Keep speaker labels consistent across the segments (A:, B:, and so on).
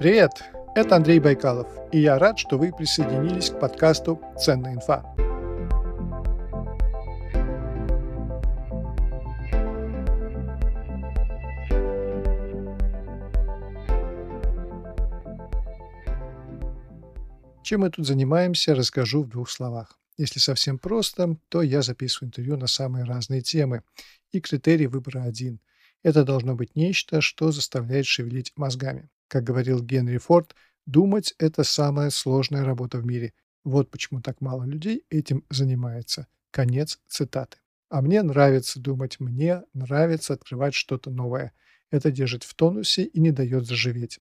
A: Привет! Это Андрей Байкалов, и я рад, что вы присоединились к подкасту «Ценная инфа». Чем мы тут занимаемся, расскажу в двух словах. Если совсем просто, то я записываю интервью на самые разные темы. И критерий выбора один. Это должно быть нечто, что заставляет шевелить мозгами. Как говорил Генри Форд, думать – это самая сложная работа в мире. Вот почему так мало людей этим занимается. Конец цитаты. А мне нравится думать, мне нравится открывать что-то новое. Это держит в тонусе и не дает заживеть.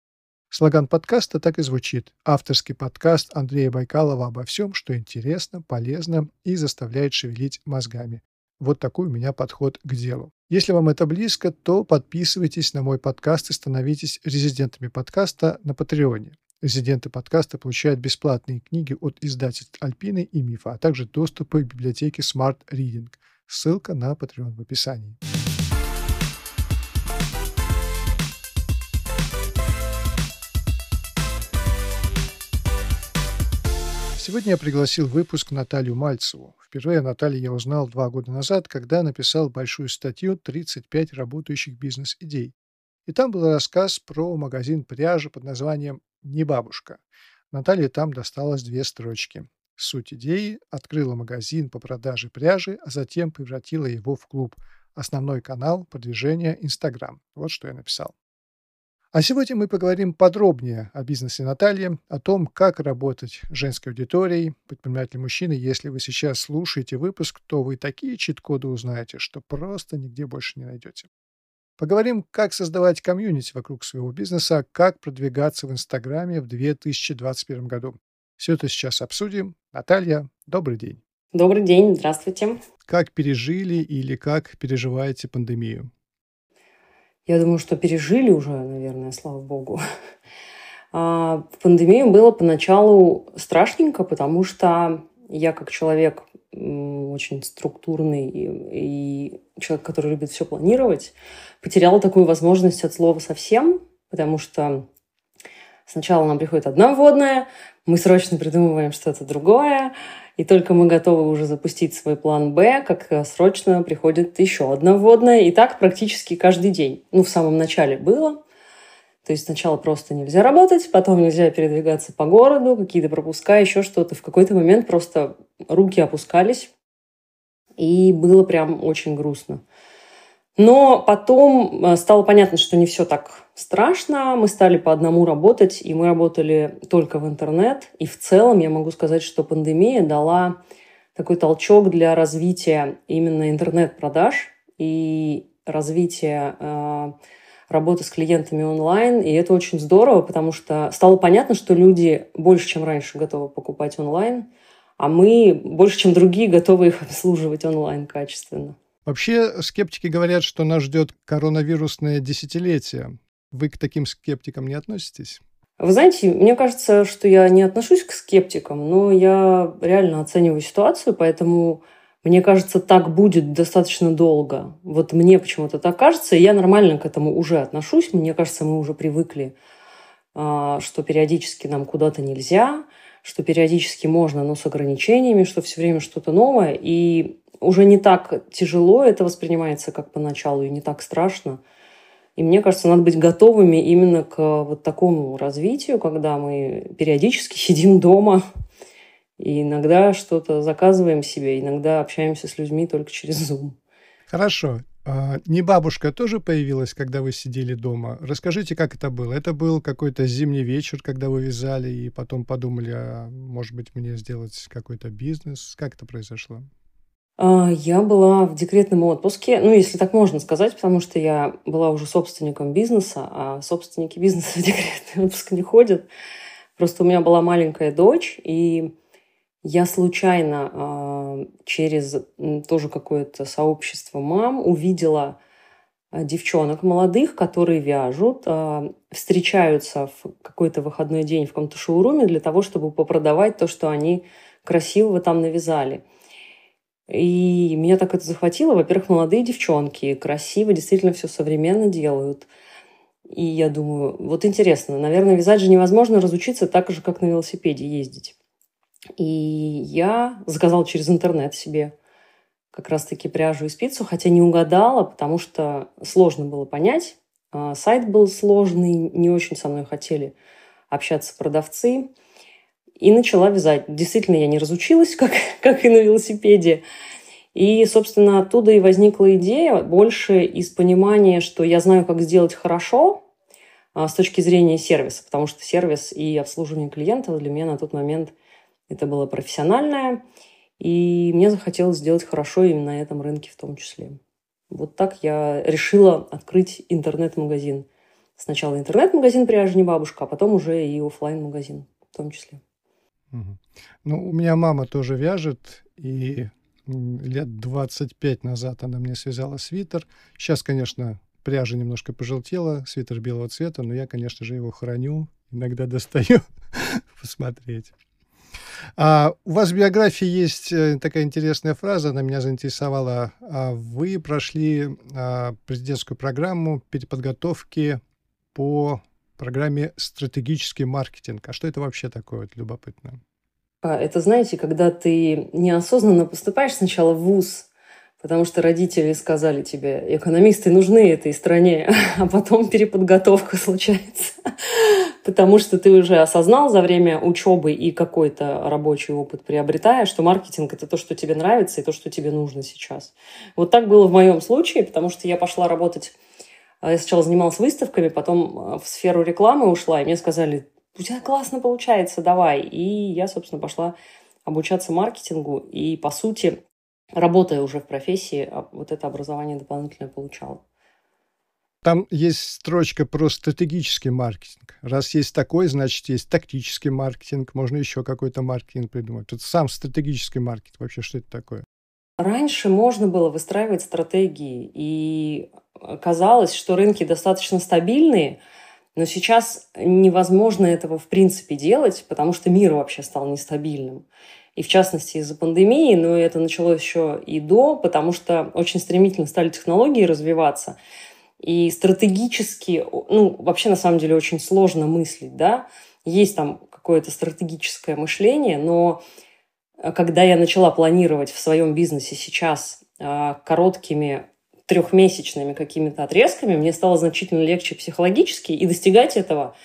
A: Слоган подкаста так и звучит. Авторский подкаст Андрея Байкалова обо всем, что интересно, полезно и заставляет шевелить мозгами. Вот такой у меня подход к делу. Если вам это близко, то подписывайтесь на мой подкаст и становитесь резидентами подкаста на Патреоне. Резиденты подкаста получают бесплатные книги от издательств Альпины и Мифа, а также доступы к библиотеке Smart Reading. Ссылка на Patreon в описании. Сегодня я пригласил выпуск Наталью Мальцеву. Впервые о Наталье я узнал два года назад, когда написал большую статью «35 работающих бизнес-идей». И там был рассказ про магазин пряжи под названием «Не бабушка». Наталье там досталось две строчки. Суть идеи – открыла магазин по продаже пряжи, а затем превратила его в клуб. Основной канал продвижения – Инстаграм. Вот что я написал. А сегодня мы поговорим подробнее о бизнесе Натальи, о том, как работать с женской аудиторией, предприниматель мужчины. Если вы сейчас слушаете выпуск, то вы такие чит-коды узнаете, что просто нигде больше не найдете. Поговорим, как создавать комьюнити вокруг своего бизнеса, как продвигаться в Инстаграме в 2021 году. Все это сейчас обсудим. Наталья, добрый день.
B: Добрый день, здравствуйте.
A: Как пережили или как переживаете пандемию?
B: Я думаю, что пережили уже, наверное, слава богу. А, в пандемию было поначалу страшненько, потому что я как человек очень структурный и, и человек, который любит все планировать, потеряла такую возможность от слова совсем, потому что сначала нам приходит одна вводная, мы срочно придумываем что-то другое, и только мы готовы уже запустить свой план «Б», как э, срочно приходит еще одна вводная. И так практически каждый день. Ну, в самом начале было. То есть сначала просто нельзя работать, потом нельзя передвигаться по городу, какие-то пропуска, еще что-то. В какой-то момент просто руки опускались, и было прям очень грустно. Но потом э, стало понятно, что не все так страшно. Мы стали по одному работать, и мы работали только в интернет. И в целом я могу сказать, что пандемия дала такой толчок для развития именно интернет-продаж и развития э, работы с клиентами онлайн. И это очень здорово, потому что стало понятно, что люди больше, чем раньше, готовы покупать онлайн, а мы больше, чем другие, готовы их обслуживать онлайн качественно.
A: Вообще скептики говорят, что нас ждет коронавирусное десятилетие. Вы к таким скептикам не относитесь?
B: Вы знаете, мне кажется, что я не отношусь к скептикам, но я реально оцениваю ситуацию, поэтому мне кажется, так будет достаточно долго. Вот мне почему-то так кажется, и я нормально к этому уже отношусь. Мне кажется, мы уже привыкли, а, что периодически нам куда-то нельзя, что периодически можно, но с ограничениями, что все время что-то новое. И уже не так тяжело это воспринимается, как поначалу, и не так страшно. И мне кажется, надо быть готовыми именно к вот такому развитию, когда мы периодически сидим дома и иногда что-то заказываем себе, иногда общаемся с людьми только через Zoom.
A: Хорошо. А, не бабушка тоже появилась, когда вы сидели дома. Расскажите, как это было? Это был какой-то зимний вечер, когда вы вязали, и потом подумали, а может быть, мне сделать какой-то бизнес? Как это произошло?
B: А, я была в декретном отпуске, ну, если так можно сказать, потому что я была уже собственником бизнеса, а собственники бизнеса в декретный отпуск не ходят. Просто у меня была маленькая дочь, и я случайно а, через тоже какое-то сообщество мам увидела а, девчонок молодых, которые вяжут, встречаются в какой-то выходной день в каком-то шоуруме для того, чтобы попродавать то, что они красивого там навязали – и меня так это захватило. Во-первых, молодые девчонки, красиво, действительно все современно делают. И я думаю, вот интересно, наверное, вязать же невозможно разучиться так же, как на велосипеде ездить. И я заказала через интернет себе как раз-таки пряжу и спицу, хотя не угадала, потому что сложно было понять. А, сайт был сложный, не очень со мной хотели общаться продавцы. И начала вязать. Действительно, я не разучилась, как, как и на велосипеде. И, собственно, оттуда и возникла идея больше из понимания, что я знаю, как сделать хорошо а, с точки зрения сервиса, потому что сервис и обслуживание клиентов для меня на тот момент это было профессиональное, и мне захотелось сделать хорошо именно на этом рынке в том числе. Вот так я решила открыть интернет-магазин. Сначала интернет-магазин «Пряжа не бабушка», а потом уже и офлайн магазин в том числе.
A: Ну, у меня мама тоже вяжет, и лет 25 назад она мне связала свитер. Сейчас, конечно, пряжа немножко пожелтела, свитер белого цвета, но я, конечно же, его храню, иногда достаю посмотреть. А, у вас в биографии есть э, такая интересная фраза, она меня заинтересовала. А, вы прошли а, президентскую программу переподготовки по программе «Стратегический маркетинг». А что это вообще такое? Это любопытно.
B: А, это, знаете, когда ты неосознанно поступаешь сначала в ВУЗ, потому что родители сказали тебе, экономисты нужны этой стране, а потом переподготовка случается, потому что ты уже осознал за время учебы и какой-то рабочий опыт приобретая, что маркетинг – это то, что тебе нравится и то, что тебе нужно сейчас. Вот так было в моем случае, потому что я пошла работать я сначала занималась выставками, потом в сферу рекламы ушла, и мне сказали, у тебя классно получается, давай. И я, собственно, пошла обучаться маркетингу и, по сути, работая уже в профессии, а вот это образование дополнительное получала.
A: Там есть строчка про стратегический маркетинг. Раз есть такой, значит, есть тактический маркетинг, можно еще какой-то маркетинг придумать. Тут сам стратегический маркетинг, вообще что это такое?
B: Раньше можно было выстраивать стратегии, и казалось, что рынки достаточно стабильные, но сейчас невозможно этого в принципе делать, потому что мир вообще стал нестабильным. И в частности из-за пандемии, но это началось еще и до, потому что очень стремительно стали технологии развиваться. И стратегически, ну, вообще на самом деле очень сложно мыслить, да. Есть там какое-то стратегическое мышление, но э, когда я начала планировать в своем бизнесе сейчас э, короткими трехмесячными какими-то отрезками, мне стало значительно легче психологически и достигать этого,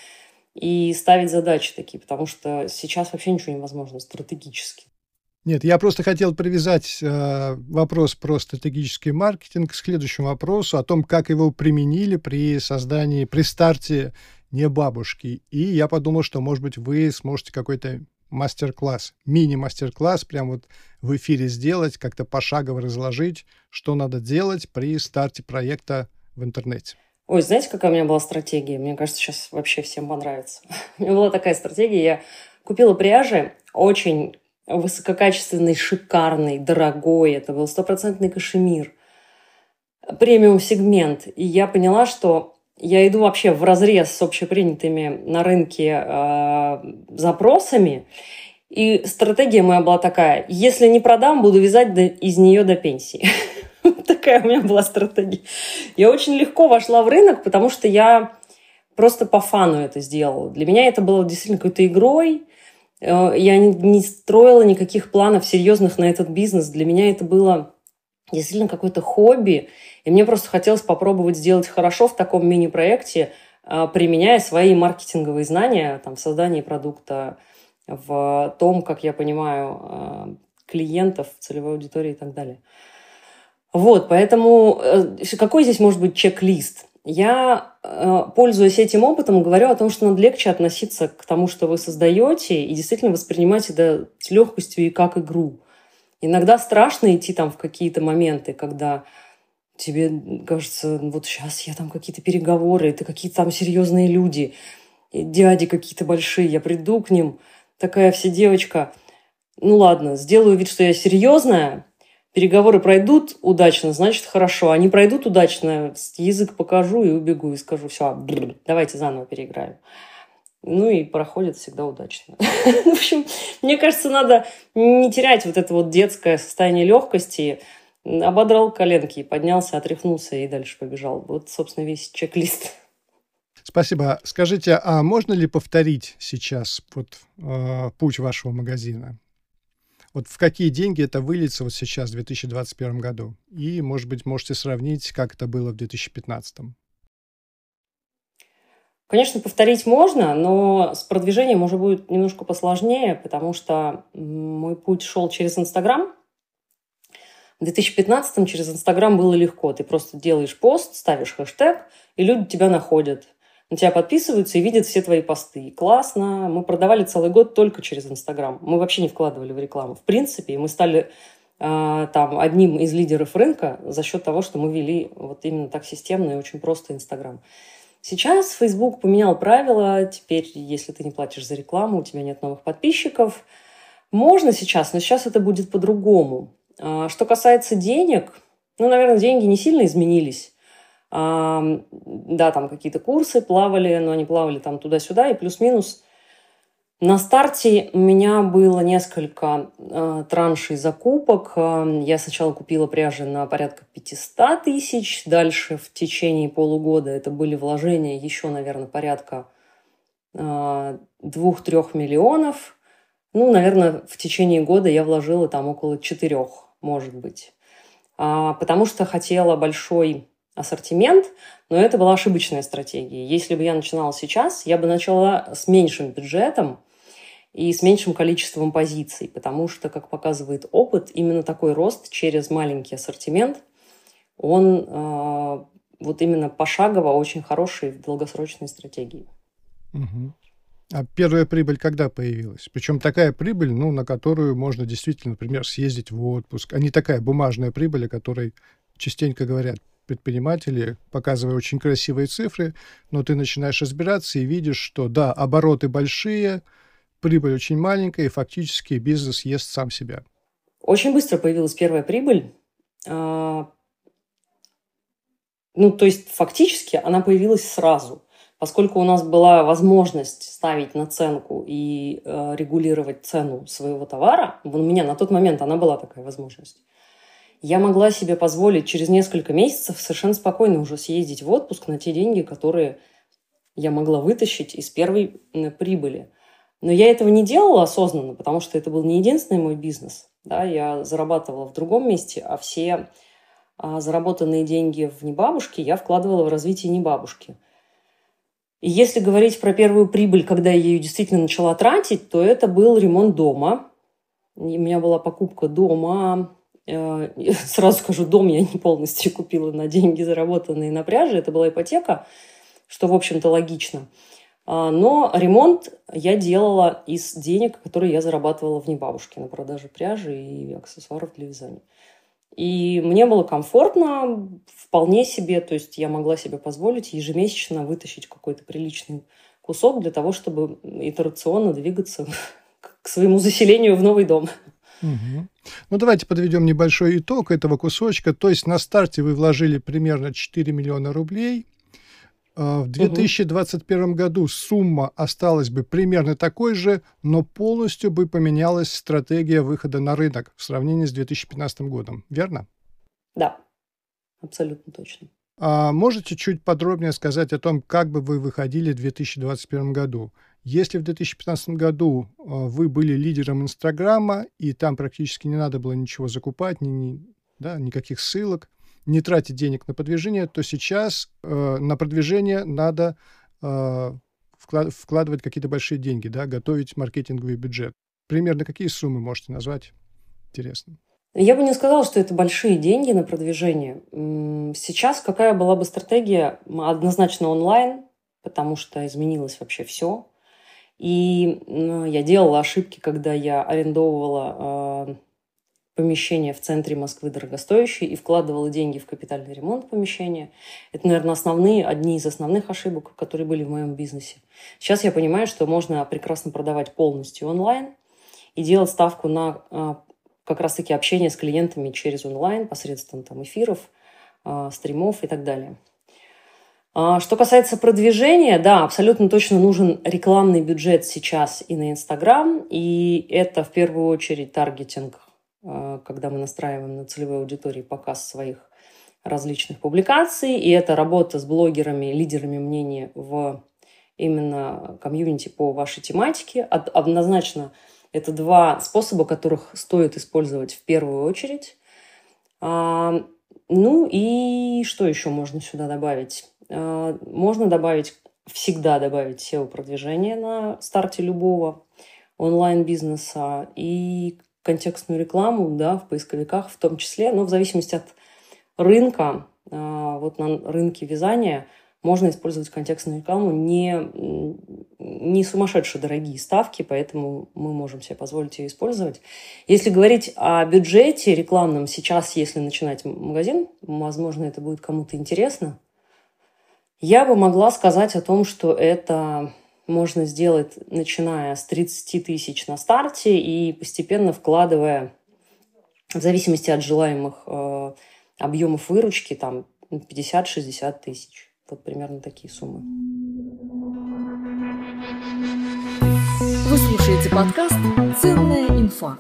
B: и ставить задачи такие, потому что сейчас вообще ничего невозможно стратегически.
A: Нет, я просто хотел привязать э, вопрос про стратегический маркетинг к следующему вопросу о том, как его применили при создании, при старте не бабушки. И я подумал, что, может быть, вы сможете какой-то мастер-класс, мини-мастер-класс прямо вот в эфире сделать, как-то пошагово разложить, что надо делать при старте проекта в интернете.
B: Ой, знаете, какая у меня была стратегия? Мне кажется, сейчас вообще всем понравится. у меня была такая стратегия. Я купила пряжи очень высококачественный, шикарный, дорогой. Это был стопроцентный кашемир. Премиум-сегмент. И я поняла, что я иду вообще в разрез с общепринятыми на рынке э, запросами. И стратегия моя была такая, если не продам, буду вязать до, из нее до пенсии. Такая у меня была стратегия. Я очень легко вошла в рынок, потому что я просто по фану это сделала. Для меня это было действительно какой-то игрой. Э, я не строила никаких планов серьезных на этот бизнес. Для меня это было действительно какое-то хобби. И мне просто хотелось попробовать сделать хорошо в таком мини-проекте, а, применяя свои маркетинговые знания там, в создании продукта, в том, как я понимаю а, клиентов, целевой аудитории и так далее. Вот, поэтому э, какой здесь может быть чек-лист? Я, э, пользуясь этим опытом, говорю о том, что надо легче относиться к тому, что вы создаете, и действительно воспринимать это с легкостью и как игру. Иногда страшно идти там в какие-то моменты, когда тебе кажется, вот сейчас я там какие-то переговоры, это какие-то там серьезные люди, дяди какие-то большие, я приду к ним, такая вся девочка, ну ладно, сделаю вид, что я серьезная, переговоры пройдут удачно, значит хорошо, они пройдут удачно, язык покажу и убегу и скажу, все, давайте заново переиграем. Ну и проходит всегда удачно. В общем, мне кажется, надо не терять вот это вот детское состояние легкости. Ободрал коленки, поднялся, отряхнулся и дальше побежал. Вот, собственно, весь чек-лист.
A: Спасибо. Скажите, а можно ли повторить сейчас вот э, путь вашего магазина? Вот в какие деньги это выльется вот сейчас, в 2021 году? И, может быть, можете сравнить, как это было в 2015?
B: Конечно, повторить можно, но с продвижением уже будет немножко посложнее, потому что мой путь шел через Инстаграм. В 2015 через Инстаграм было легко. Ты просто делаешь пост, ставишь хэштег, и люди тебя находят. На тебя подписываются и видят все твои посты. Классно. Мы продавали целый год только через Инстаграм. Мы вообще не вкладывали в рекламу. В принципе, мы стали э, там одним из лидеров рынка за счет того, что мы вели вот именно так системно и очень просто Инстаграм. Сейчас Facebook поменял правила. Теперь, если ты не платишь за рекламу, у тебя нет новых подписчиков. Можно сейчас, но сейчас это будет по-другому. А, что касается денег, ну, наверное, деньги не сильно изменились. Да, там какие-то курсы плавали, но они плавали там туда-сюда, и плюс-минус на старте у меня было несколько э, траншей закупок. Э, я сначала купила пряжи на порядка 500 тысяч. Дальше в течение полугода это были вложения еще, наверное, порядка э, 2-3 миллионов. Ну, наверное, в течение года я вложила там около 4, может быть. А, потому что хотела большой ассортимент, но это была ошибочная стратегия. Если бы я начинала сейчас, я бы начала с меньшим бюджетом, и с меньшим количеством позиций, потому что, как показывает опыт, именно такой рост через маленький ассортимент, он э, вот именно пошагово очень хороший в долгосрочной стратегии.
A: Угу. А первая прибыль когда появилась? Причем такая прибыль, ну, на которую можно действительно, например, съездить в отпуск, а не такая бумажная прибыль, о которой частенько говорят предприниматели, показывая очень красивые цифры, но ты начинаешь разбираться и видишь, что да, обороты большие, прибыль очень маленькая, и фактически бизнес ест сам себя.
B: Очень быстро появилась первая прибыль. А, ну, то есть фактически она появилась сразу. Поскольку у нас была возможность ставить наценку и э, регулировать цену своего товара, у меня на тот момент она была такая возможность, я могла себе позволить через несколько месяцев совершенно спокойно уже съездить в отпуск на те деньги, которые я могла вытащить из первой прибыли. Но я этого не делала осознанно, потому что это был не единственный мой бизнес. Да, я зарабатывала в другом месте, а все а, заработанные деньги в небабушке я вкладывала в развитие небабушки. И если говорить про первую прибыль, когда я ее действительно начала тратить, то это был ремонт дома. И у меня была покупка дома. Э, сразу скажу, дом я не полностью купила на деньги, заработанные на пряже. Это была ипотека, что, в общем-то, логично. А, но ремонт я делала из денег, которые я зарабатывала вне бабушки на продаже пряжи и аксессуаров для вязания. И мне было комфортно, вполне себе, то есть я могла себе позволить ежемесячно вытащить какой-то приличный кусок для того, чтобы итерационно двигаться к своему заселению в новый дом.
A: Угу. Ну, давайте подведем небольшой итог этого кусочка. То есть на старте вы вложили примерно 4 миллиона рублей, а, в 2021 угу. году сумма осталась бы примерно такой же, но полностью бы поменялась стратегия выхода на рынок в сравнении с 2015 годом, верно?
B: Да, абсолютно точно.
A: А можете чуть подробнее сказать о том, как бы вы выходили в 2021 году? Если в 2015 году а, вы были лидером Инстаграма, и там практически не надо было ничего закупать, ни, ни, да, никаких ссылок, не тратить денег на продвижение, то сейчас э, на продвижение надо э, вклад, вкладывать какие-то большие деньги, да, готовить маркетинговый бюджет. Примерно какие суммы можете назвать? Интересно.
B: Я бы не сказала, что это большие деньги на продвижение. Сейчас какая была бы стратегия? Однозначно онлайн, потому что изменилось вообще все. И я делала ошибки, когда я арендовывала э, помещение в центре Москвы дорогостоящее и вкладывала деньги в капитальный ремонт помещения. Это, наверное, основные, одни из основных ошибок, которые были в моем бизнесе. Сейчас я понимаю, что можно прекрасно продавать полностью онлайн и делать ставку на а, как раз-таки общение с клиентами через онлайн посредством там, эфиров, а, стримов и так далее. А, что касается продвижения, да, абсолютно точно нужен рекламный бюджет сейчас и на Инстаграм, и это в первую очередь таргетинг Э, когда мы настраиваем на целевой аудитории показ своих различных публикаций, и это работа с блогерами, лидерами мнений в именно комьюнити по вашей тематике. Однозначно это два способа, которых стоит использовать в первую очередь. А, ну и что еще можно сюда добавить? А, можно добавить, всегда добавить SEO-продвижение на старте любого онлайн-бизнеса и контекстную рекламу да, в поисковиках в том числе, но в зависимости от рынка, а, вот на рынке вязания можно использовать контекстную рекламу не, не сумасшедшие дорогие ставки, поэтому мы можем себе позволить ее использовать. Если говорить о бюджете рекламном сейчас, если начинать магазин, возможно, это будет кому-то интересно, я бы могла сказать о том, что это можно сделать, начиная с 30 тысяч на старте и постепенно вкладывая, в зависимости от желаемых э, объемов выручки, там 50-60 тысяч. Вот примерно такие суммы.
C: Вы слушаете подкаст «Ценная инфа».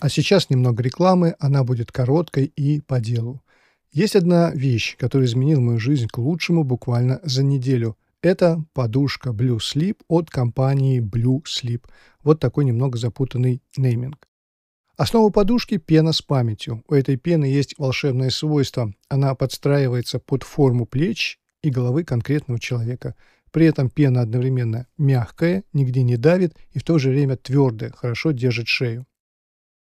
A: А сейчас немного рекламы, она будет короткой и по делу. Есть одна вещь, которая изменила мою жизнь к лучшему буквально за неделю. Это подушка Blue Sleep от компании Blue Sleep. Вот такой немного запутанный нейминг. Основа подушки – пена с памятью. У этой пены есть волшебное свойство. Она подстраивается под форму плеч и головы конкретного человека. При этом пена одновременно мягкая, нигде не давит и в то же время твердая, хорошо держит шею.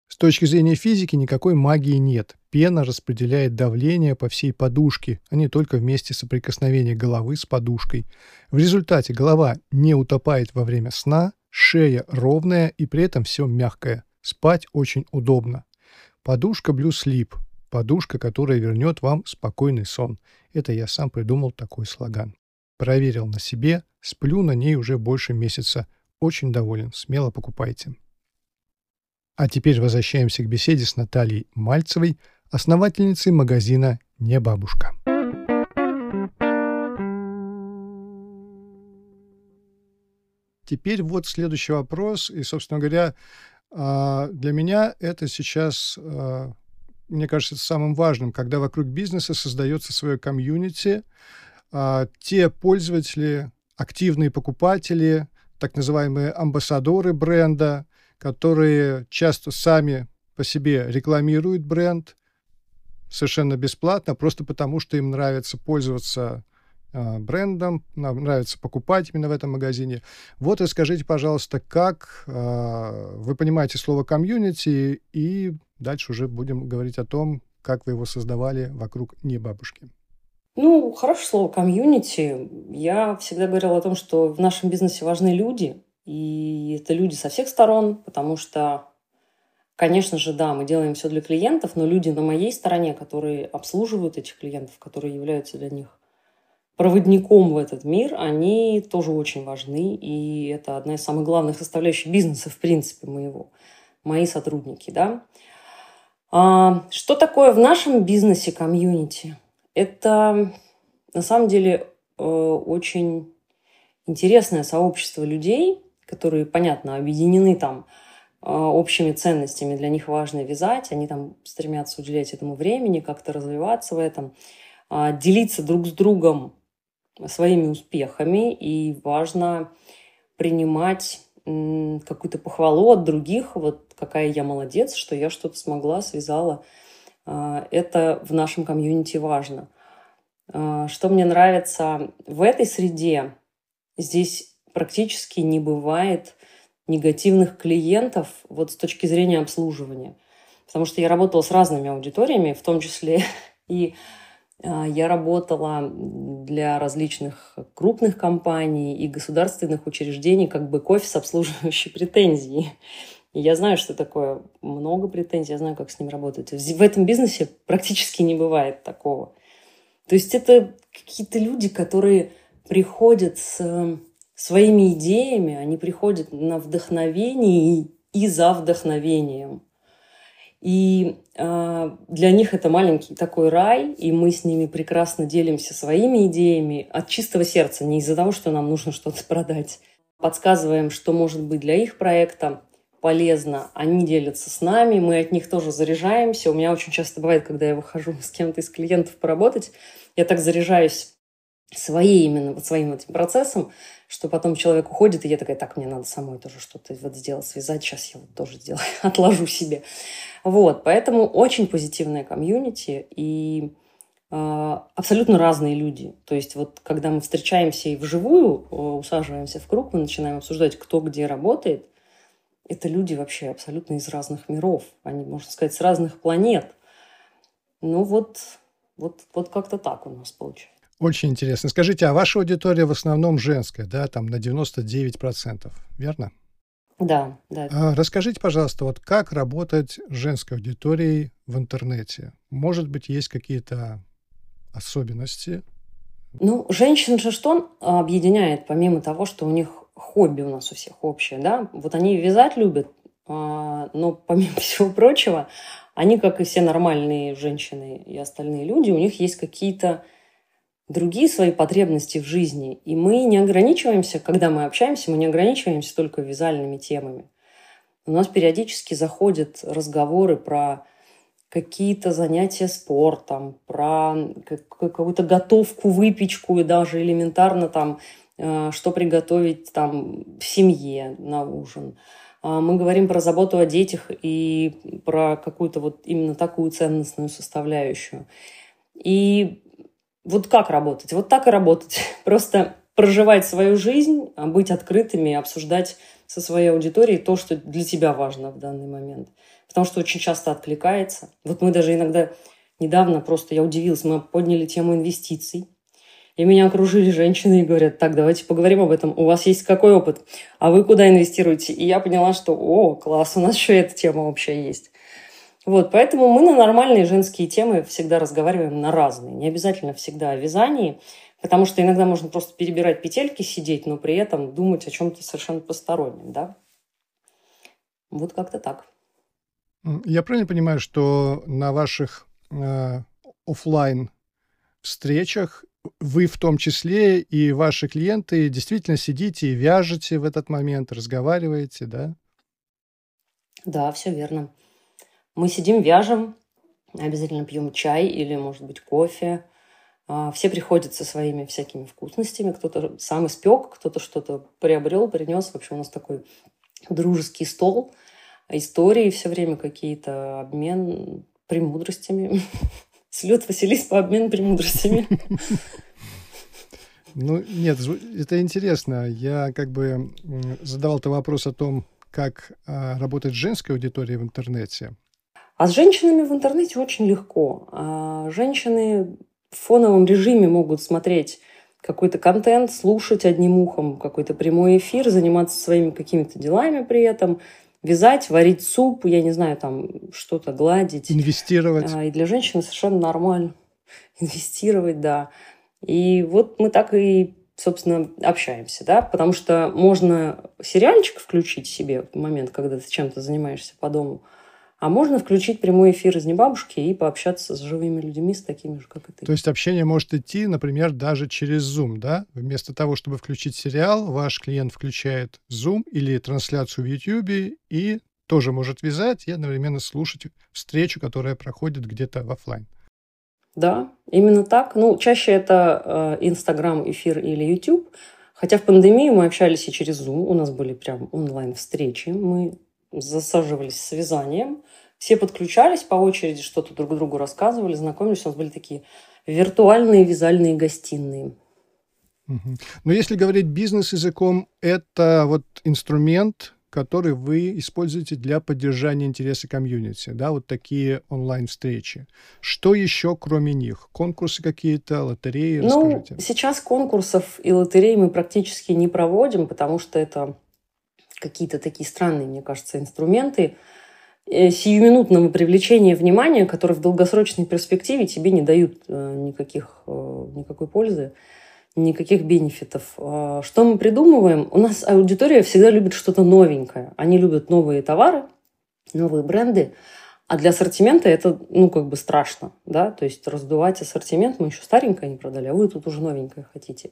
A: С точки зрения физики никакой магии нет. Пена распределяет давление по всей подушке, а не только в месте соприкосновения головы с подушкой. В результате голова не утопает во время сна, шея ровная и при этом все мягкое. Спать очень удобно. Подушка Blue Sleep. Подушка, которая вернет вам спокойный сон. Это я сам придумал такой слоган. Проверил на себе, сплю на ней уже больше месяца. Очень доволен, смело покупайте. А теперь возвращаемся к беседе с Натальей Мальцевой, основательницей магазина «Не бабушка». Теперь вот следующий вопрос. И, собственно говоря, а, для меня это сейчас, а, мне кажется, самым важным, когда вокруг бизнеса создается свое комьюнити, а, те пользователи, активные покупатели, так называемые амбассадоры бренда, которые часто сами по себе рекламируют бренд совершенно бесплатно, просто потому что им нравится пользоваться э, брендом, нам нравится покупать именно в этом магазине. Вот расскажите, пожалуйста, как э, вы понимаете слово комьюнити, и дальше уже будем говорить о том, как вы его создавали вокруг не бабушки.
B: Ну, хорошее слово комьюнити. Я всегда говорила о том, что в нашем бизнесе важны люди, и это люди со всех сторон, потому что, конечно же, да, мы делаем все для клиентов, но люди на моей стороне, которые обслуживают этих клиентов, которые являются для них проводником в этот мир, они тоже очень важны, и это одна из самых главных составляющих бизнеса, в принципе, моего, мои сотрудники, да. А, что такое в нашем бизнесе комьюнити? Это на самом деле э, очень интересное сообщество людей, которые, понятно, объединены там а, общими ценностями, для них важно вязать, они там стремятся уделять этому времени, как-то развиваться в этом, а, делиться друг с другом своими успехами, и важно принимать какую-то похвалу от других, вот какая я молодец, что я что-то смогла, связала. А, это в нашем комьюнити важно. Что мне нравится в этой среде, здесь практически не бывает негативных клиентов вот с точки зрения обслуживания. Потому что я работала с разными аудиториями, в том числе и а, я работала для различных крупных компаний и государственных учреждений как бы кофе с обслуживающей претензией. И я знаю, что такое много претензий, я знаю, как с ним работать. В этом бизнесе практически не бывает такого. То есть это какие-то люди, которые приходят с своими идеями, они приходят на вдохновение и за вдохновением. И э, для них это маленький такой рай, и мы с ними прекрасно делимся своими идеями от чистого сердца, не из-за того, что нам нужно что-то продать. Подсказываем, что может быть для их проекта полезно, они делятся с нами, мы от них тоже заряжаемся. У меня очень часто бывает, когда я выхожу с кем-то из клиентов поработать, я так заряжаюсь своей именно вот своим этим процессом, что потом человек уходит, и я такая, так, мне надо самой тоже что-то вот сделать, связать, сейчас я вот тоже сделаю, отложу себе. Вот, поэтому очень позитивная комьюнити, и э, абсолютно разные люди. То есть вот когда мы встречаемся и вживую, э, усаживаемся в круг, мы начинаем обсуждать, кто где работает, это люди вообще абсолютно из разных миров. Они, можно сказать, с разных планет. Ну вот, вот, вот как-то так у нас получается.
A: Очень интересно. Скажите, а ваша аудитория в основном женская, да, там на 99%, верно?
B: Да, да.
A: А расскажите, пожалуйста, вот как работать с женской аудиторией в интернете? Может быть, есть какие-то особенности?
B: Ну, женщин же что объединяет, помимо того, что у них хобби у нас у всех общее, да? Вот они вязать любят, а, но помимо всего прочего, они, как и все нормальные женщины и остальные люди, у них есть какие-то другие свои потребности в жизни. И мы не ограничиваемся, когда мы общаемся, мы не ограничиваемся только вязальными темами. У нас периодически заходят разговоры про какие-то занятия спортом, про какую-то готовку, выпечку и даже элементарно там, э, что приготовить там в семье на ужин. А мы говорим про заботу о детях и про какую-то вот именно такую ценностную составляющую. И вот как работать? Вот так и работать. Просто проживать свою жизнь, а быть открытыми, обсуждать со своей аудиторией то, что для тебя важно в данный момент. Потому что очень часто откликается. Вот мы даже иногда недавно просто, я удивилась, мы подняли тему инвестиций. И меня окружили женщины и говорят, так, давайте поговорим об этом. У вас есть какой опыт? А вы куда инвестируете? И я поняла, что, о, класс, у нас еще эта тема вообще есть. Вот, поэтому мы на нормальные женские темы всегда разговариваем на разные. Не обязательно всегда о вязании, потому что иногда можно просто перебирать петельки, сидеть, но при этом думать о чем-то совершенно постороннем, да? Вот как-то так.
A: Я правильно понимаю, что на ваших э, офлайн встречах вы в том числе и ваши клиенты действительно сидите и вяжете в этот момент, разговариваете, да?
B: Да, все верно. Мы сидим, вяжем, обязательно пьем чай или, может быть, кофе. А, все приходят со своими всякими вкусностями. Кто-то сам испек, кто-то что-то приобрел, принес. Вообще у нас такой дружеский стол. Истории все время какие-то, обмен премудростями. Слет Василис по обмену премудростями.
A: Ну, нет, это интересно. Я как бы задавал-то вопрос о том, как а, работать с женской аудиторией в интернете.
B: А с женщинами в интернете очень легко. А женщины в фоновом режиме могут смотреть какой-то контент, слушать одним ухом какой-то прямой эфир, заниматься своими какими-то делами при этом, вязать, варить суп, я не знаю, там что-то гладить.
A: Инвестировать.
B: А, и для женщины совершенно нормально. Инвестировать, да. И вот мы так и, собственно, общаемся, да, потому что можно сериальчик включить себе в момент, когда ты чем-то занимаешься по дому – а можно включить прямой эфир из небабушки и пообщаться с живыми людьми, с такими же, как и ты.
A: То есть общение может идти, например, даже через Zoom, да? Вместо того, чтобы включить сериал, ваш клиент включает Zoom или трансляцию в YouTube и тоже может вязать и одновременно слушать встречу, которая проходит где-то в офлайн.
B: Да, именно так. Ну, чаще это э, Инстаграм, эфир или YouTube. Хотя в пандемию мы общались и через Zoom. У нас были прям онлайн-встречи. Мы засаживались с вязанием. Все подключались по очереди, что-то друг другу рассказывали, знакомились. У нас были такие виртуальные вязальные гостиные.
A: Но если говорить бизнес-языком, это вот инструмент, который вы используете для поддержания интереса комьюнити, да, вот такие онлайн-встречи. Что еще, кроме них? Конкурсы какие-то, лотереи?
B: Ну, расскажите. сейчас конкурсов и лотерей мы практически не проводим, потому что это какие-то такие странные, мне кажется, инструменты э, сиюминутного привлечения внимания, которые в долгосрочной перспективе тебе не дают э, никаких, э, никакой пользы, никаких бенефитов. А что мы придумываем? У нас аудитория всегда любит что-то новенькое. Они любят новые товары, новые бренды. А для ассортимента это, ну, как бы страшно, да, то есть раздувать ассортимент, мы еще старенькое не продали, а вы тут уже новенькое хотите.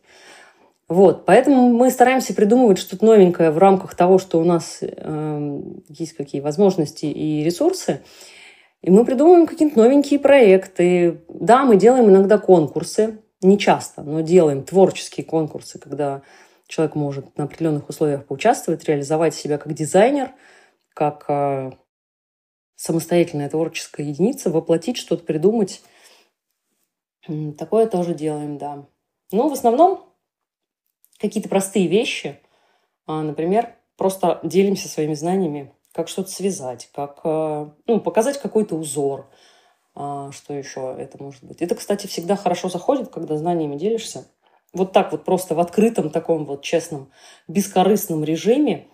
B: Вот, поэтому мы стараемся придумывать что-то новенькое в рамках того, что у нас э, есть какие возможности и ресурсы. И мы придумываем какие-то новенькие проекты. Да, мы делаем иногда конкурсы, не часто, но делаем творческие конкурсы, когда человек может на определенных условиях поучаствовать, реализовать себя как дизайнер, как э, самостоятельная творческая единица, воплотить что-то, придумать. Такое тоже делаем, да. Но в основном какие-то простые вещи. А, например, просто делимся своими знаниями, как что-то связать, как э, ну, показать какой-то узор. А, что еще это может быть? Это, кстати, всегда хорошо заходит, когда знаниями делишься. Вот так вот просто в открытом таком вот честном, бескорыстном режиме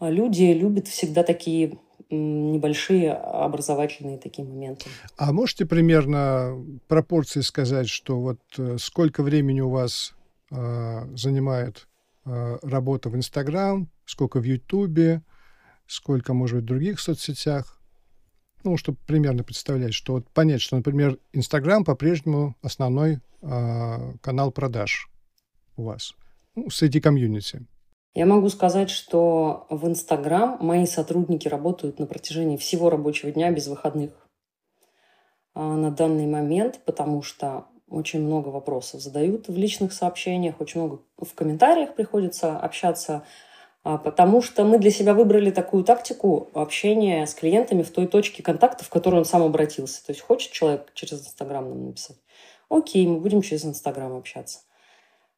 B: а, люди любят всегда такие небольшие образовательные такие моменты.
A: А можете примерно пропорции сказать, что вот э, сколько времени у вас э, занимает э, работа в Инстаграм, сколько в Ютубе, сколько, может быть, в других соцсетях? Ну, чтобы примерно представлять, что вот понять, что, например, Инстаграм по-прежнему основной э, канал продаж у вас ну, среди комьюнити.
B: Я могу сказать, что в Инстаграм мои сотрудники работают на протяжении всего рабочего дня без выходных на данный момент, потому что очень много вопросов задают в личных сообщениях, очень много в комментариях приходится общаться, а, потому что мы для себя выбрали такую тактику общения с клиентами в той точке контакта, в которую он сам обратился. То есть хочет человек через Инстаграм нам написать, окей, мы будем через Инстаграм общаться.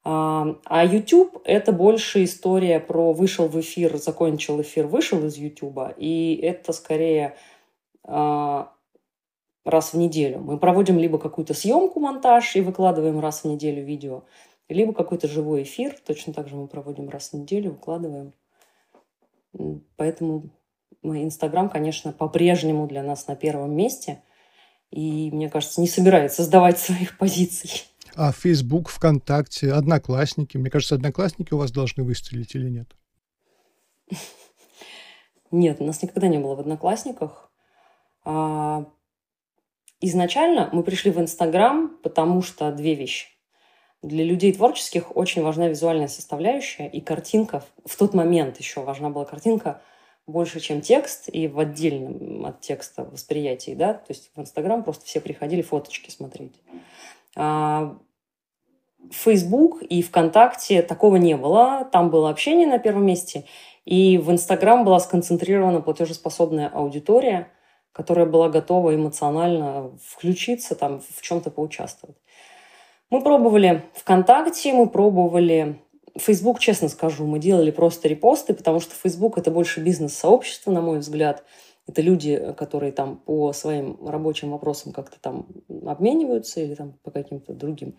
B: А YouTube – это больше история про вышел в эфир, закончил эфир, вышел из YouTube. И это скорее а, раз в неделю. Мы проводим либо какую-то съемку, монтаж и выкладываем раз в неделю видео, либо какой-то живой эфир. Точно так же мы проводим раз в неделю, выкладываем. Поэтому Инстаграм, конечно, по-прежнему для нас на первом месте. И, мне кажется, не собирается сдавать своих позиций.
A: А Facebook, ВКонтакте, Одноклассники? Мне кажется, Одноклассники у вас должны выстрелить или нет?
B: Нет, у нас никогда не было в Одноклассниках. Изначально мы пришли в Инстаграм, потому что две вещи. Для людей творческих очень важна визуальная составляющая и картинка. В тот момент еще важна была картинка больше, чем текст, и в отдельном от текста восприятии, да, то есть в Инстаграм просто все приходили фоточки смотреть. А, Facebook и ВКонтакте такого не было. Там было общение на первом месте. И в Инстаграм была сконцентрирована платежеспособная аудитория, которая была готова эмоционально включиться, там, в чем-то поучаствовать. Мы пробовали ВКонтакте, мы пробовали Facebook, честно скажу, мы делали просто репосты, потому что Facebook – это больше бизнес-сообщество, на мой взгляд – это люди, которые там по своим рабочим вопросам как-то там обмениваются или там по каким-то другим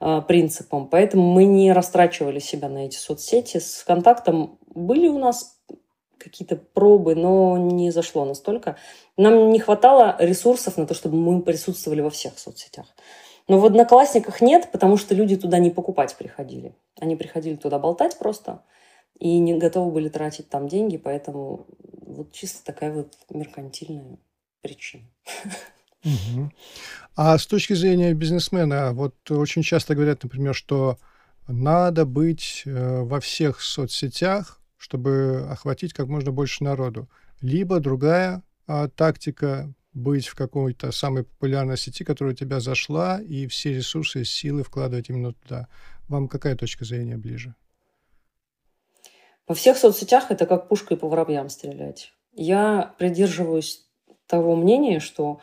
B: э, принципам. Поэтому мы не растрачивали себя на эти соцсети. С контактом были у нас какие-то пробы, но не зашло настолько. Нам не хватало ресурсов на то, чтобы мы присутствовали во всех соцсетях. Но в Одноклассниках нет, потому что люди туда не покупать приходили. Они приходили туда болтать просто и не готовы были тратить там деньги, поэтому вот чисто такая вот меркантильная причина.
A: А с точки зрения бизнесмена, вот очень часто говорят, например, что надо быть э, во всех соцсетях, чтобы охватить как можно больше народу. Либо другая а, тактика быть в какой-то самой популярной сети, которая у тебя зашла, и все ресурсы, силы вкладывать именно туда. Вам какая точка зрения ближе?
B: Во всех соцсетях это как пушкой по воробьям стрелять. Я придерживаюсь того мнения, что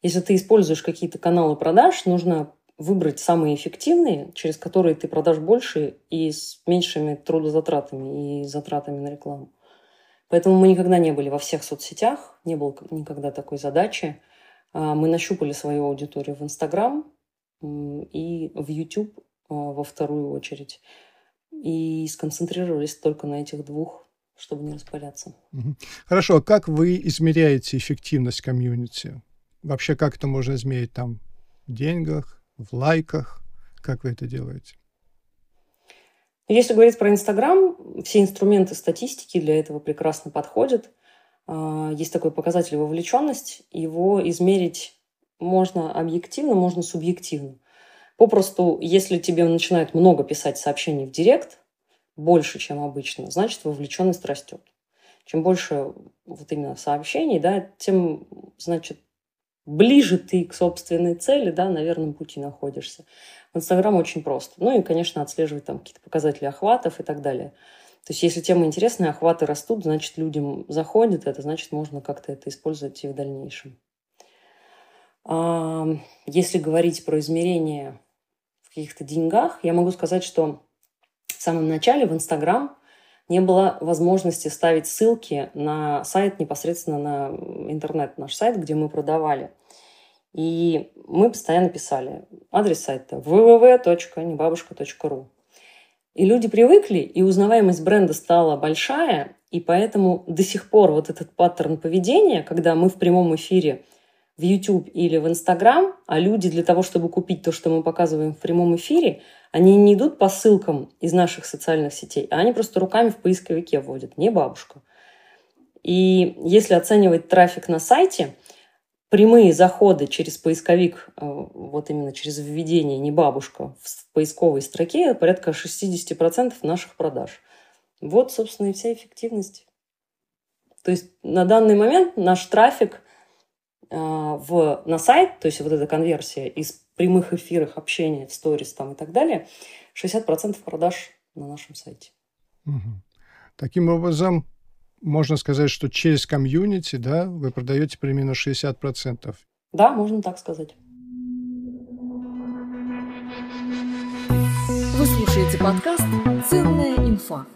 B: если ты используешь какие-то каналы продаж, нужно выбрать самые эффективные, через которые ты продашь больше и с меньшими трудозатратами и затратами на рекламу. Поэтому мы никогда не были во всех соцсетях, не было никогда такой задачи. А, мы нащупали свою аудиторию в Инстаграм и в YouTube а, во вторую очередь и сконцентрировались только на этих двух, чтобы не распыляться.
A: Хорошо, а как вы измеряете эффективность комьюнити? Вообще, как это можно измерить там в деньгах, в лайках? Как вы это делаете?
B: Если говорить про Инстаграм, все инструменты статистики для этого прекрасно подходят. А, есть такой показатель вовлеченность. Его измерить можно объективно, можно субъективно. Попросту, если тебе начинают много писать сообщений в директ, больше, чем обычно, значит, вовлеченность растет. Чем больше вот именно сообщений, да, тем, значит, ближе ты к собственной цели, да, на верном пути находишься. В Инстаграм очень просто. Ну и, конечно, отслеживать там какие-то показатели охватов и так далее. То есть, если тема интересная, охваты растут, значит, людям заходит, это значит, можно как-то это использовать и в дальнейшем. Если говорить про измерения в каких-то деньгах, я могу сказать, что в самом начале в Инстаграм не было возможности ставить ссылки на сайт, непосредственно на интернет, наш сайт, где мы продавали. И мы постоянно писали адрес сайта www.небабушка.ру. И люди привыкли, и узнаваемость бренда стала большая, и поэтому до сих пор вот этот паттерн поведения, когда мы в прямом эфире в YouTube или в Instagram, а люди для того, чтобы купить то, что мы показываем в прямом эфире, они не идут по ссылкам из наших социальных сетей, а они просто руками в поисковике вводят, не бабушка. И если оценивать трафик на сайте, прямые заходы через поисковик, э, вот именно через введение не бабушка в поисковой строке, порядка 60% наших продаж. Вот, собственно, и вся эффективность. То есть на данный момент наш трафик в, на сайт, то есть вот эта конверсия из прямых эфирах, общения в сторис там и так далее, 60% продаж на нашем сайте.
A: Угу. Таким образом, можно сказать, что через комьюнити, да, вы продаете примерно 60%.
B: Да, можно так сказать.
C: Вы слушаете подкаст «Ценная инфа».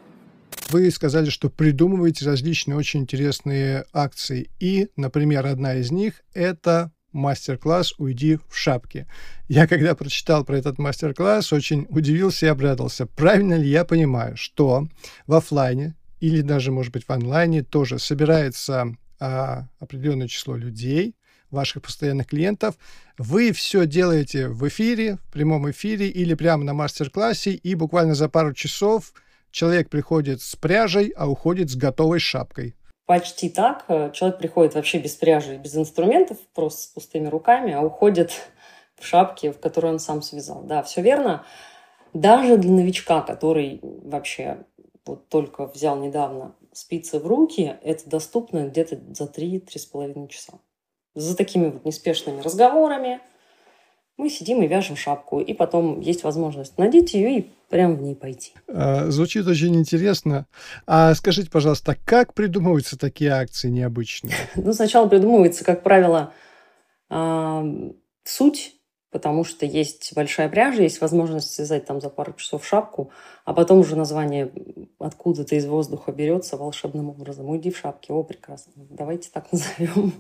A: Вы сказали, что придумываете различные очень интересные акции. И, например, одна из них – это мастер-класс «Уйди в шапке». Я, когда прочитал про этот мастер-класс, очень удивился и обрадовался. Правильно ли я понимаю, что в офлайне или даже, может быть, в онлайне тоже собирается а, определенное число людей, ваших постоянных клиентов. Вы все делаете в эфире, в прямом эфире или прямо на мастер-классе, и буквально за пару часов человек приходит с пряжей, а уходит с готовой шапкой.
B: Почти так. Человек приходит вообще без пряжи, без инструментов, просто с пустыми руками, а уходит в шапке, в которой он сам связал. Да, все верно. Даже для новичка, который вообще вот только взял недавно спицы в руки, это доступно где-то за 3-3,5 часа. За такими вот неспешными разговорами мы сидим и вяжем шапку, и потом есть возможность надеть ее и прямо в ней пойти.
A: А, звучит очень интересно. А скажите, пожалуйста, как придумываются такие акции необычные?
B: Ну, сначала придумывается, как правило, а, суть потому что есть большая пряжа, есть возможность связать там за пару часов шапку, а потом уже название откуда-то из воздуха берется волшебным образом. Уйди в шапке, о, прекрасно, давайте так назовем.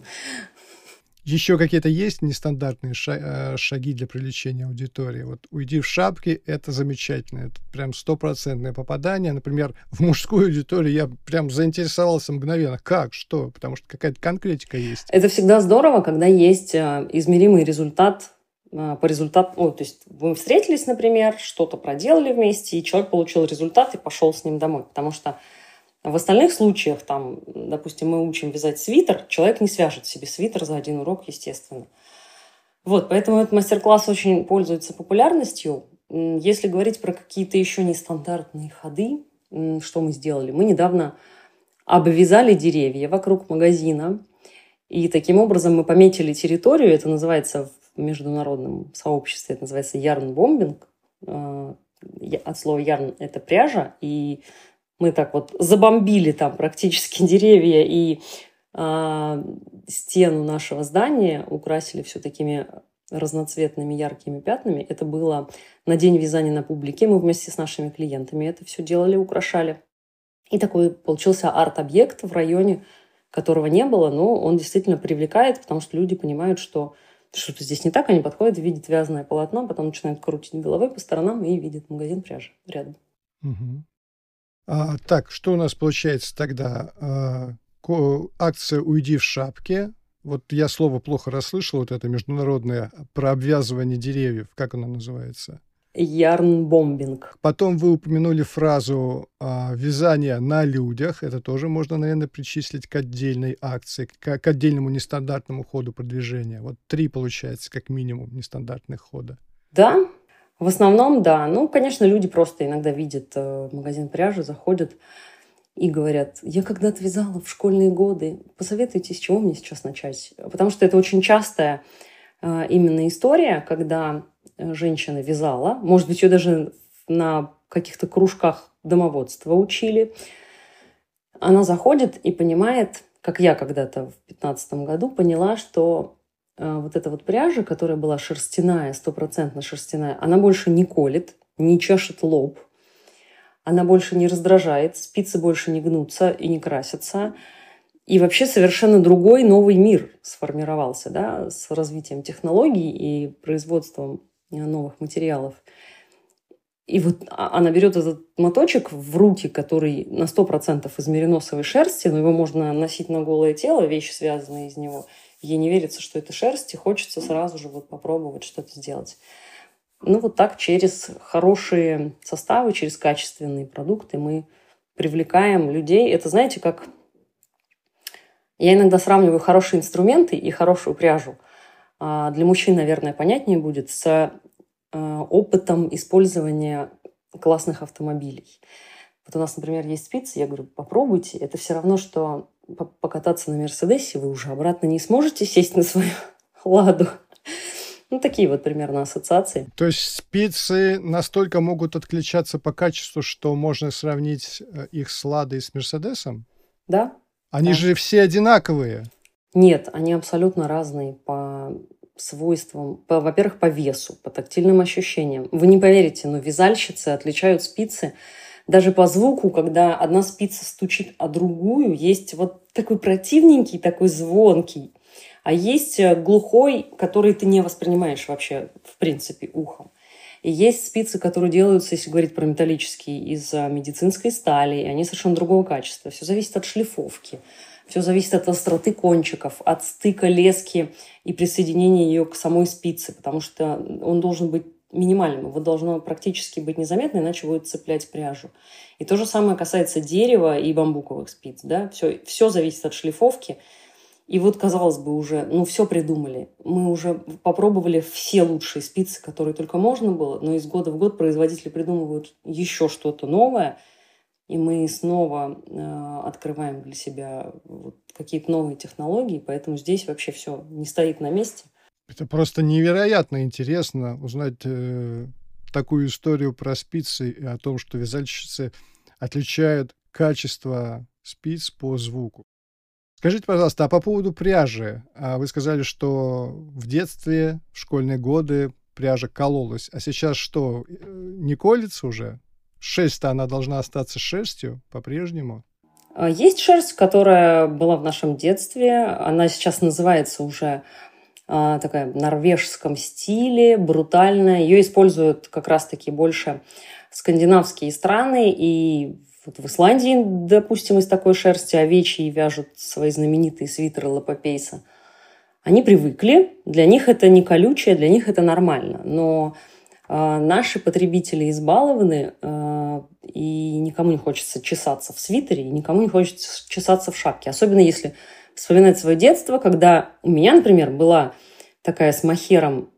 A: Еще какие-то есть нестандартные э, шаги для привлечения аудитории? Вот «Уйди в шапке» — это замечательно. Это прям стопроцентное попадание. Например, в мужскую аудиторию я прям заинтересовался мгновенно. Как? Что? Потому что какая-то конкретика есть.
B: Это всегда здорово, когда есть э, измеримый результат а, по результату, ну, то есть мы встретились, например, что-то проделали вместе, и человек получил результат и пошел с ним домой. Потому что в остальных случаях, там, допустим, мы учим вязать свитер, человек не свяжет себе свитер за один урок, естественно. Вот, поэтому этот мастер-класс очень пользуется популярностью. Если говорить про какие-то еще нестандартные ходы, что мы сделали? Мы недавно обвязали деревья вокруг магазина, и таким образом мы пометили территорию, это называется в международном сообществе, это называется ярн-бомбинг. Э, от слова ярн – это пряжа, и мы так вот забомбили там практически деревья и э, стену нашего здания, украсили все такими разноцветными яркими пятнами. Это было на день вязания на публике. Мы вместе с нашими клиентами это все делали, украшали. И такой получился арт-объект в районе, которого не было, но он действительно привлекает, потому что люди понимают, что что-то здесь не так, они подходят, видят вязаное полотно, потом начинают крутить головой по сторонам и видят магазин пряжи рядом.
A: Угу. А, так, что у нас получается тогда? А, акция «Уйди в шапке». Вот я слово плохо расслышал, вот это международное про обвязывание деревьев. Как оно называется?
B: Ярнбомбинг.
A: Потом вы упомянули фразу а, «вязание на людях». Это тоже можно, наверное, причислить к отдельной акции, к, к отдельному нестандартному ходу продвижения. Вот три, получается, как минимум, нестандартных хода.
B: Да. В основном, да. Ну, конечно, люди просто иногда видят э, магазин пряжи, заходят и говорят, я когда-то вязала в школьные годы, посоветуйте, с чего мне сейчас начать? Потому что это очень частая э, именно история, когда э, женщина вязала, может быть, ее даже на каких-то кружках домоводства учили, она заходит и понимает, как я когда-то в 2015 году поняла, что вот эта вот пряжа, которая была шерстяная, стопроцентно шерстяная, она больше не колет, не чешет лоб, она больше не раздражает, спицы больше не гнутся и не красятся. И вообще совершенно другой новый мир сформировался да, с развитием технологий и производством новых материалов. И вот а, она берет этот моточек в руки, который на 100% из мериносовой шерсти, но его можно носить на голое тело, вещи связанные из него. Ей не верится, что это шерсть, и хочется сразу же вот попробовать что-то сделать. Ну, вот так через хорошие составы, через качественные продукты мы привлекаем людей. Это, знаете, как... Я иногда сравниваю хорошие инструменты и хорошую пряжу. А, для мужчин, наверное, понятнее будет с Э, опытом использования классных автомобилей. Вот у нас, например, есть спицы, я говорю, попробуйте. Это все равно, что покататься на Мерседесе вы уже обратно не сможете сесть на свою ладу. Ну, такие вот примерно ассоциации.
A: То есть спицы настолько могут отличаться по качеству, что можно сравнить э, их с Ладой и с Мерседесом?
B: Да.
A: Они
B: да.
A: же все одинаковые.
B: Нет, они абсолютно разные по свойствам, по, во-первых, по весу, по тактильным ощущениям. Вы не поверите, но вязальщицы отличают спицы даже по звуку, когда одна спица стучит о другую, есть вот такой противненький, такой звонкий, а есть э, глухой, который ты не воспринимаешь вообще, в принципе, ухом. И есть спицы, которые делаются, если говорить про металлические, из э, медицинской стали, и они совершенно другого качества. Все зависит от шлифовки, все зависит от остроты кончиков, от стыка лески и присоединения ее к самой спице, потому что он должен быть минимальным. Его должно практически быть незаметно, иначе будет цеплять пряжу. И то же самое касается дерева и бамбуковых спиц. Да? Все, все зависит от шлифовки. И вот, казалось бы, уже, ну, все придумали. Мы уже попробовали все лучшие спицы, которые только можно было, но из года в год производители придумывают еще что-то новое – и мы снова э, открываем для себя вот какие-то новые технологии, поэтому здесь вообще все не стоит на месте.
A: Это просто невероятно интересно узнать э, такую историю про спицы и о том, что вязальщицы отличают качество спиц по звуку. Скажите, пожалуйста, а по поводу пряжи? А вы сказали, что в детстве, в школьные годы пряжа кололась, а сейчас что, э, не колется уже? шерсть-то она должна остаться шерстью по-прежнему?
B: А, есть шерсть, которая была в нашем детстве. Она сейчас называется уже такая в норвежском стиле, брутальная. Ее используют как раз-таки больше скандинавские страны. И вот в Исландии, допустим, из такой шерсти овечьи вяжут свои знаменитые свитеры лапопейса. Они привыкли, для них это не колючее, для них это нормально. Но а, наши потребители избалованы, а, и никому не хочется чесаться в свитере, и никому не хочется чесаться в шапке. Особенно если вспоминать свое детство, когда у меня, например, была такая с махером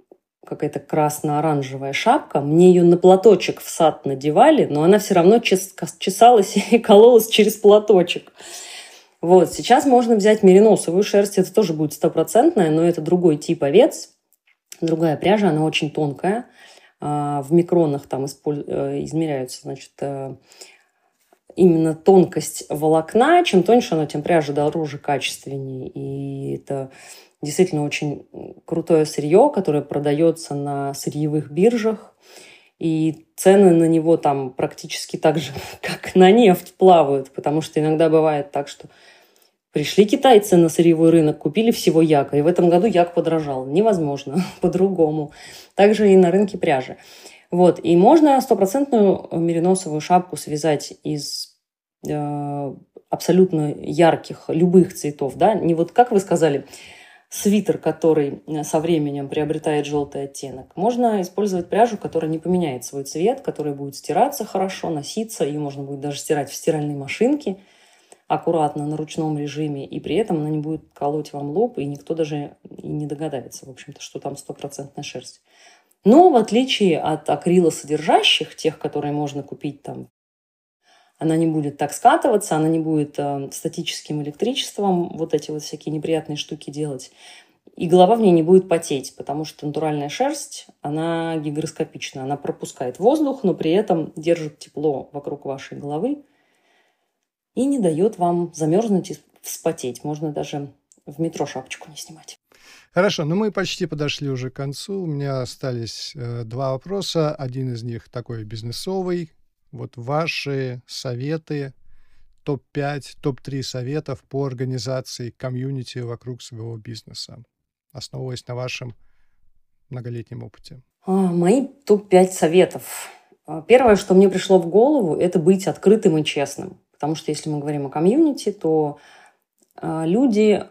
B: какая-то красно-оранжевая шапка. Мне ее на платочек в сад надевали, но она все равно чесалась и кололась через платочек. Вот, сейчас можно взять мериносовую шерсть, это тоже будет стопроцентная, но это другой тип овец, другая пряжа, она очень тонкая – а, в микронах там э, измеряются, значит, э, именно тонкость волокна. Чем тоньше оно, тем пряжа дороже, качественнее. И это действительно очень крутое сырье, которое продается на сырьевых биржах. И цены на него там практически так же, как на нефть плавают, потому что иногда бывает так, что Пришли китайцы на сырьевой рынок, купили всего яка, и в этом году як подорожал. Невозможно по-другому. Также и на рынке пряжи. Вот. И можно стопроцентную мериносовую шапку связать из э, абсолютно ярких, любых цветов. Да? Не вот, как вы сказали, свитер, который со временем приобретает желтый оттенок. Можно использовать пряжу, которая не поменяет свой цвет, которая будет стираться хорошо, носиться. Ее можно будет даже стирать в стиральной машинке – аккуратно на ручном режиме, и при этом она не будет колоть вам лоб, и никто даже и не догадается, в общем-то, что там стопроцентная шерсть. Но в отличие от акрилосодержащих, тех, которые можно купить там, она не будет так скатываться, она не будет э, статическим электричеством вот эти вот всякие неприятные штуки делать. И голова в ней не будет потеть, потому что натуральная шерсть, она гигроскопична. Она пропускает воздух, но при этом держит тепло вокруг вашей головы и не дает вам замерзнуть и вспотеть. Можно даже в метро шапочку не снимать.
A: Хорошо, ну мы почти подошли уже к концу. У меня остались э, два вопроса. Один из них такой бизнесовый. Вот ваши советы, топ-5, топ-3 советов по организации комьюнити вокруг своего бизнеса, основываясь на вашем многолетнем опыте.
B: А, мои топ-5 советов. А, первое, что мне пришло в голову, это быть открытым и честным. Потому что если мы говорим о комьюнити, то а, люди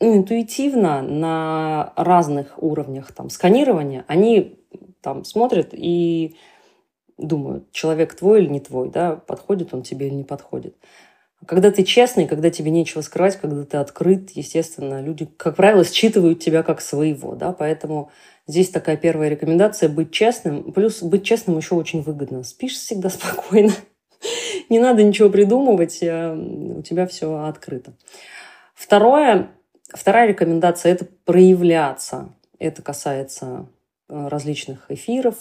B: интуитивно на разных уровнях там, сканирования, они там смотрят и думают, человек твой или не твой, да, подходит он тебе или не подходит. Когда ты честный, когда тебе нечего скрывать, когда ты открыт, естественно, люди, как правило, считывают тебя как своего, да, поэтому здесь такая первая рекомендация – быть честным. Плюс быть честным еще очень выгодно. Спишь всегда спокойно, не надо ничего придумывать, э, у тебя все открыто. Второе, Вторая рекомендация – это проявляться. Это касается э, различных эфиров,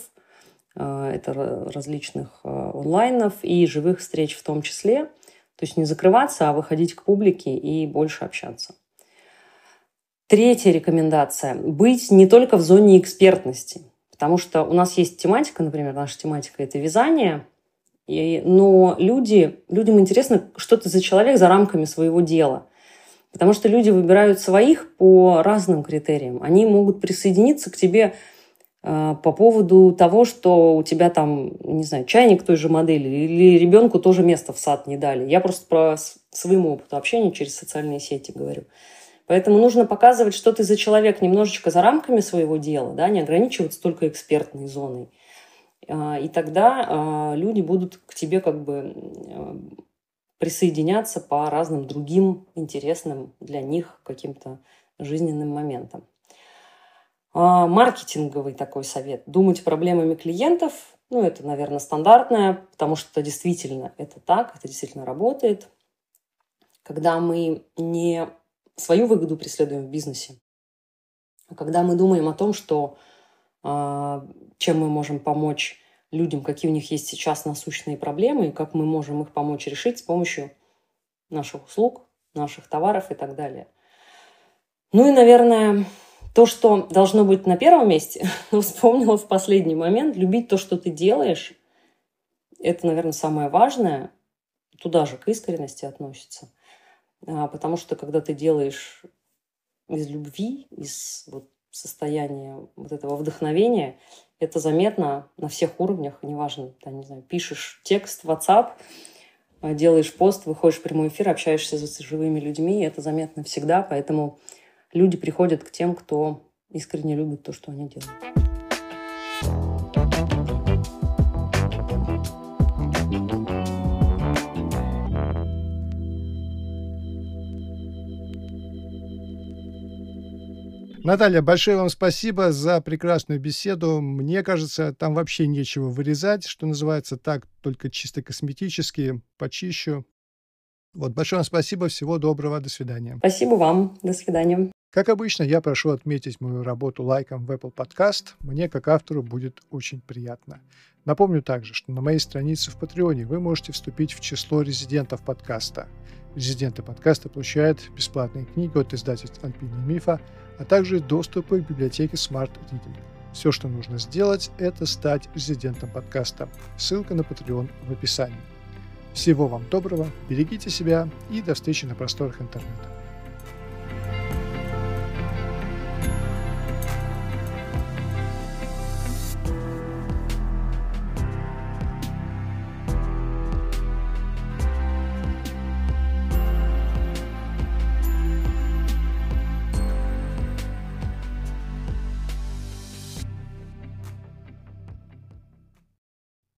B: э, это различных э, онлайнов и живых встреч в том числе. То есть не закрываться, а выходить к публике и больше общаться. Третья рекомендация – быть не только в зоне экспертности. Потому что у нас есть тематика, например, наша тематика – это вязание, и, но люди, людям интересно, что ты за человек за рамками своего дела. Потому что люди выбирают своих по разным критериям. Они могут присоединиться к тебе э, по поводу того, что у тебя там, не знаю, чайник той же модели или ребенку тоже место в сад не дали. Я просто про своему опыту общения через социальные сети говорю. Поэтому нужно показывать, что ты за человек немножечко за рамками своего дела, да, не ограничиваться только экспертной зоной. Э, и тогда э, люди будут к тебе как бы присоединяться по разным другим интересным для них каким-то жизненным моментам. А, маркетинговый такой совет. Думать проблемами клиентов. Ну, это, наверное, стандартное, потому что действительно это так, это действительно работает. Когда мы не свою выгоду преследуем в бизнесе, а когда мы думаем о том, что а, чем мы можем помочь людям, какие у них есть сейчас насущные проблемы, и как мы можем их помочь решить с помощью наших услуг, наших товаров и так далее. Ну и, наверное, то, что должно быть на первом месте, вспомнила в последний момент, любить то, что ты делаешь, это, наверное, самое важное, туда же к искренности относится. А, потому что когда ты делаешь из любви, из вот состояния вот этого вдохновения, это заметно на всех уровнях, неважно, ты, не знаю, пишешь текст в WhatsApp, э, делаешь пост, выходишь в прямой эфир, общаешься с живыми людьми, и это заметно всегда, поэтому люди приходят к тем, кто искренне любит то, что они делают.
A: Наталья, большое вам спасибо за прекрасную беседу. Мне кажется, там вообще нечего вырезать, что называется так, только чисто косметически, почищу. Вот, большое вам спасибо, всего доброго, до свидания.
B: Спасибо вам, до свидания.
A: Как обычно, я прошу отметить мою работу лайком в Apple Podcast. Мне, как автору, будет очень приятно. Напомню также, что на моей странице в Патреоне вы можете вступить в число резидентов подкаста. Резиденты подкаста получают бесплатные книги от издательств Альпина и Мифа, а также доступы к библиотеке Smart Reading. Все, что нужно сделать, это стать резидентом подкаста. Ссылка на Patreon в описании. Всего вам доброго, берегите себя и до встречи на просторах интернета.